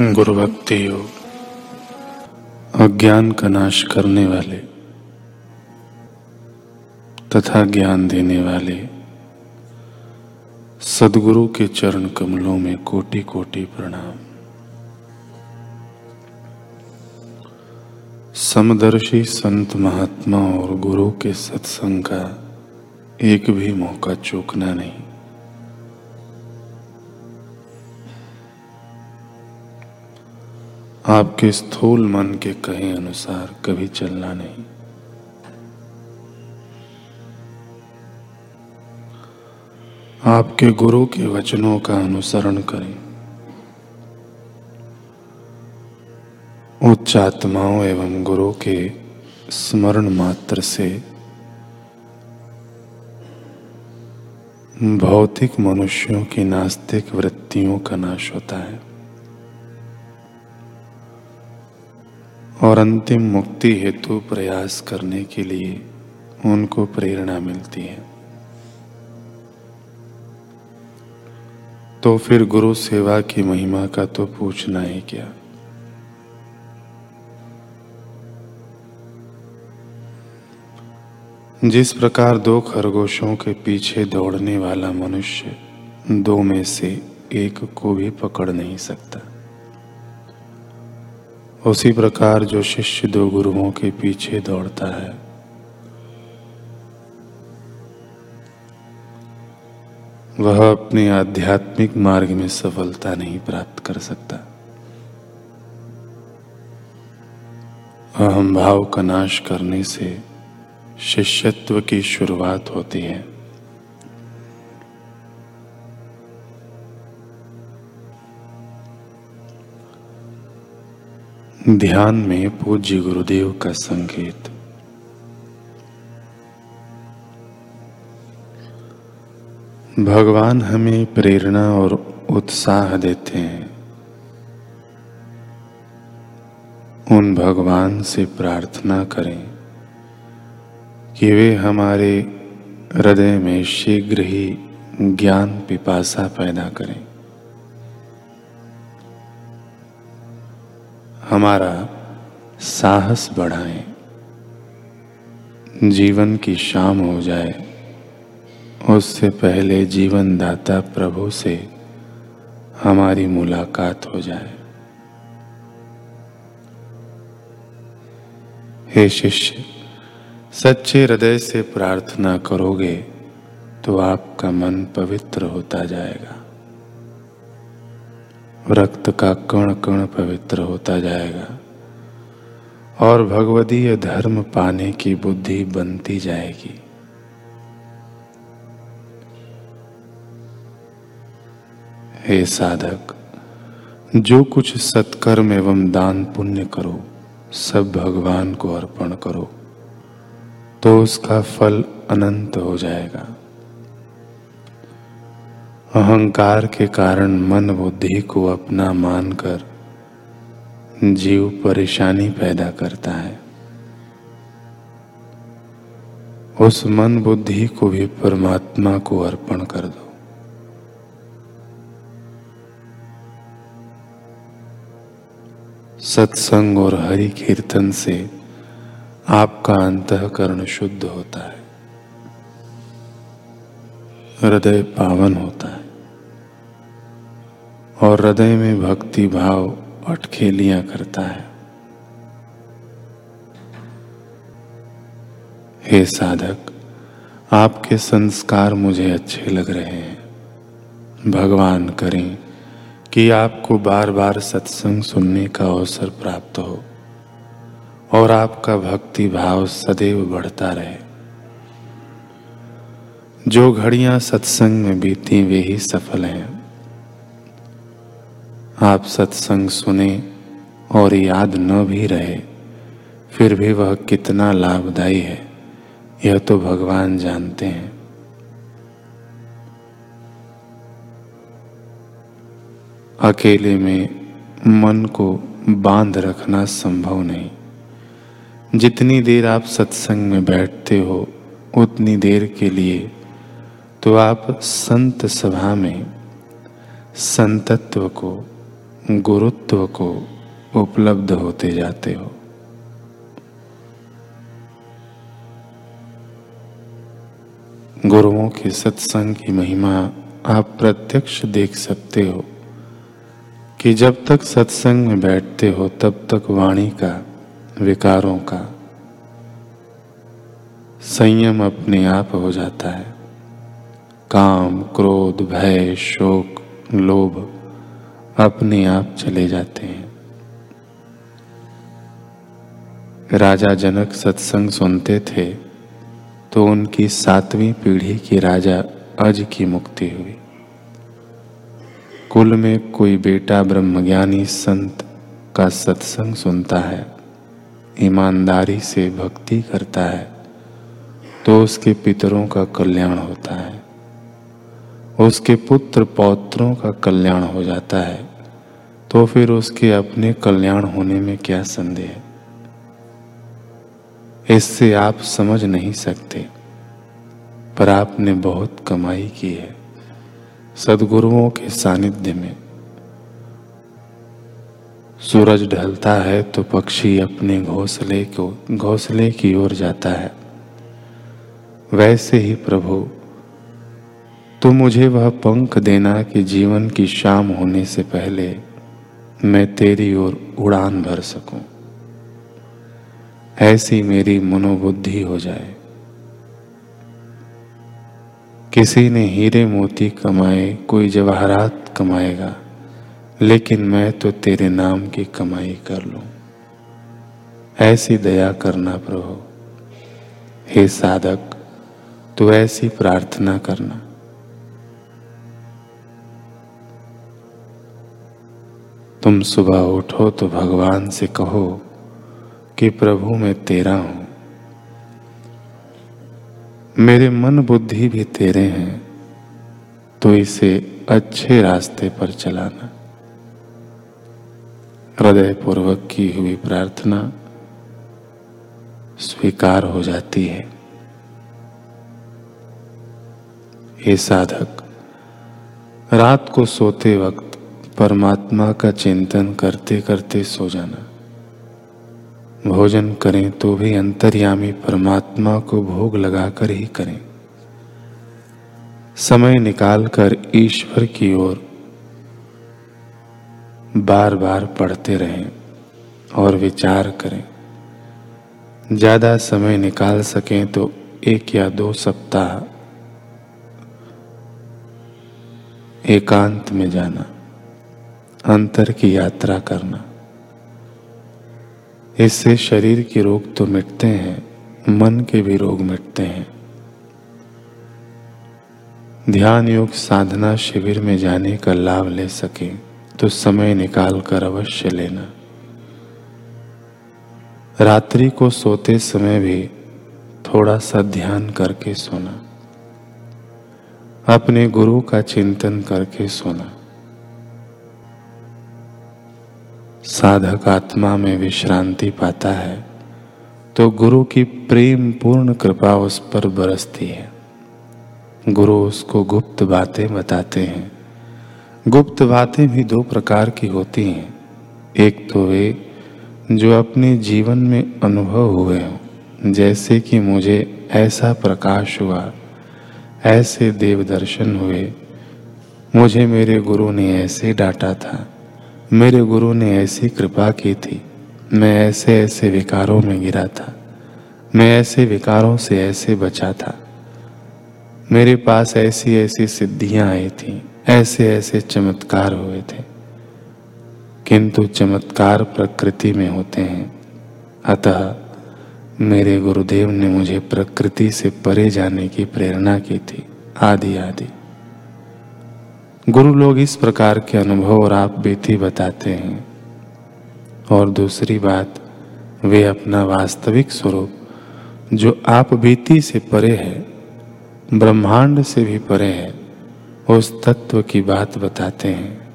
गुरु भक्ति योग अज्ञान का नाश करने वाले तथा ज्ञान देने वाले सदगुरु के चरण कमलों में कोटि कोटि प्रणाम। समदर्शी संत महात्मा और गुरु के सत्संग का एक भी मौका चूकना नहीं। आपके स्थूल मन के कहे अनुसार कभी चलना नहीं। आपके गुरु के वचनों का अनुसरण करें। उच्च आत्माओं एवं गुरु के स्मरण मात्र से भौतिक मनुष्यों की नास्तिक वृत्तियों का नाश होता है। और अंतिम मुक्ति हेतु प्रयास करने के लिए उनको प्रेरणा मिलती है। तो फिर गुरु सेवा की महिमा का तो पूछना ही क्या? जिस प्रकार दो खरगोशों के पीछे दौड़ने वाला मनुष्य दो में से एक को भी पकड़ नहीं सकता। उसी प्रकार जो शिष्य दो गुरुओं के पीछे दौड़ता है। वह अपने आध्यात्मिक मार्ग में सफलता नहीं प्राप्त कर सकता। अहम भाव का नाश करने से शिष्यत्व की शुरुआत होती है। ध्यान में पूज्य गुरुदेव का संकेत। भगवान हमें प्रेरणा और उत्साह देते हैं। उन भगवान से प्रार्थना करें कि वे हमारे हृदय में शीघ्र ही ज्ञान पिपासा पैदा करें। हमारा साहस बढ़ाएँ। जीवन की शाम हो जाए। उससे पहले जीवन दाता प्रभु से हमारी मुलाकात हो जाए। हे शिष्य, सच्चे हृदय से प्रार्थना करोगे तो आपका मन पवित्र होता जाएगा। रक्त का कण कण पवित्र होता जाएगा और भगवदीय धर्म पाने की बुद्धि बनती जाएगी। हे साधक, जो कुछ सत्कर्म एवं दान पुण्य करो, सब भगवान को अर्पण करो तो उसका फल अनंत हो जाएगा। अहंकार के कारण मन बुद्धि को अपना मानकर जीव परेशानी पैदा करता है। उस मन बुद्धि को भी परमात्मा को अर्पण कर दो। सत्संग और हरि कीर्तन से आपका अंतकरण शुद्ध होता है। हृदय पावन होता है। और हृदय में भक्ति भाव अटखेलियाँ करता है। हे साधक, आपके संस्कार मुझे अच्छे लग रहे हैं। भगवान करें कि आपको बार बार सत्संग सुनने का अवसर प्राप्त हो और आपका भक्ति भाव सदैव बढ़ता रहे। जो घड़ियाँ सत्संग में बीती, वे ही सफल हैं। आप सत्संग सुने और याद न भी रहे, फिर भी वह कितना लाभदायी है, यह तो भगवान जानते हैं। अकेले में मन को बाँध रखना संभव नहीं। जितनी देर आप सत्संग में बैठते हो, उतनी देर के लिए तो आप संत सभा में संतत्व को, गुरुत्व को उपलब्ध होते जाते हो। गुरुओं के सत्संग की महिमा आप प्रत्यक्ष देख सकते हो कि जब तक सत्संग में बैठते हो, तब तक वाणी का, विकारों का संयम अपने आप हो जाता है। काम, क्रोध, भय, शोक, लोभ अपने आप चले जाते हैं। राजा जनक सत्संग सुनते थे तो उनकी सातवीं पीढ़ी की राजा अज की मुक्ति हुई। कुल में कोई बेटा ब्रह्मज्ञानी संत का सत्संग सुनता है, ईमानदारी से भक्ति करता है तो उसके पितरों का कल्याण होता है। उसके पुत्र पौत्रों का कल्याण हो जाता है तो फिर उसके अपने कल्याण होने में क्या संदेह? इससे आप समझ नहीं सकते, पर आपने बहुत कमाई की है सदगुरुओं के सानिध्य में। सूरज ढलता है तो पक्षी अपने घोंसले को, घोंसले की ओर जाता है। वैसे ही प्रभु तो मुझे वह पंख देना कि जीवन की शाम होने से पहले मैं तेरी ओर उड़ान भर सकूँ। ऐसी मेरी मनोबुद्धि हो जाए। किसी ने हीरे मोती कमाए, कोई जवाहरात कमाएगा, लेकिन मैं तो तेरे नाम की कमाई कर लूँ। ऐसी दया करना प्रभु, हे साधक तो ऐसी प्रार्थना करना। तुम सुबह उठो तो भगवान से कहो कि प्रभु मैं तेरा हूँ। मेरे मन बुद्धि भी तेरे हैं तो इसे अच्छे रास्ते पर चलाना। हृदय पूर्वक की हुई प्रार्थना स्वीकार हो जाती है। हे साधक, रात को सोते वक्त परमात्मा का चिंतन करते करते सो जाना। भोजन करें तो भी अंतर्यामी परमात्मा को भोग लगाकर ही करें। समय निकालकर ईश्वर की ओर बार बार पढ़ते रहें और विचार करें। ज़्यादा समय निकाल सकें तो एक या दो सप्ताह एकांत में जाना। अंतर की यात्रा करना। इससे शरीर के रोग तो मिटते हैं, मन के भी रोग मिटते हैं। ध्यान योग साधना शिविर में जाने का लाभ ले सके तो समय निकाल कर अवश्य लेना। रात्रि को सोते समय भी थोड़ा सा ध्यान करके सोना। अपने गुरु का चिंतन करके सोना। साधक आत्मा में विश्रांति पाता है तो गुरु की प्रेम पूर्ण कृपा उस पर बरसती है। गुरु उसको गुप्त बातें बताते हैं। गुप्त बातें भी दो प्रकार की होती हैं। एक तो वे जो अपने जीवन में अनुभव हुए हों, जैसे कि मुझे ऐसा प्रकाश हुआ, ऐसे देव दर्शन हुए, मुझे मेरे गुरु ने ऐसे डांटा था। मेरे गुरु ने ऐसी कृपा की थी। मैं ऐसे ऐसे विकारों में गिरा था। मैं ऐसे विकारों से ऐसे बचा था। मेरे पास ऐसी ऐसी सिद्धियाँ आई थी, ऐसे ऐसे चमत्कार हुए थे। किंतु चमत्कार प्रकृति में होते हैं। अतः मेरे गुरुदेव ने मुझे प्रकृति से परे जाने की प्रेरणा की थी। आदि आदि। गुरु लोग इस प्रकार के अनुभव और आप बीती बताते हैं। और दूसरी बात, वे अपना वास्तविक स्वरूप, जो आप बीती से परे है, ब्रह्मांड से भी परे है, उस तत्व की बात बताते हैं।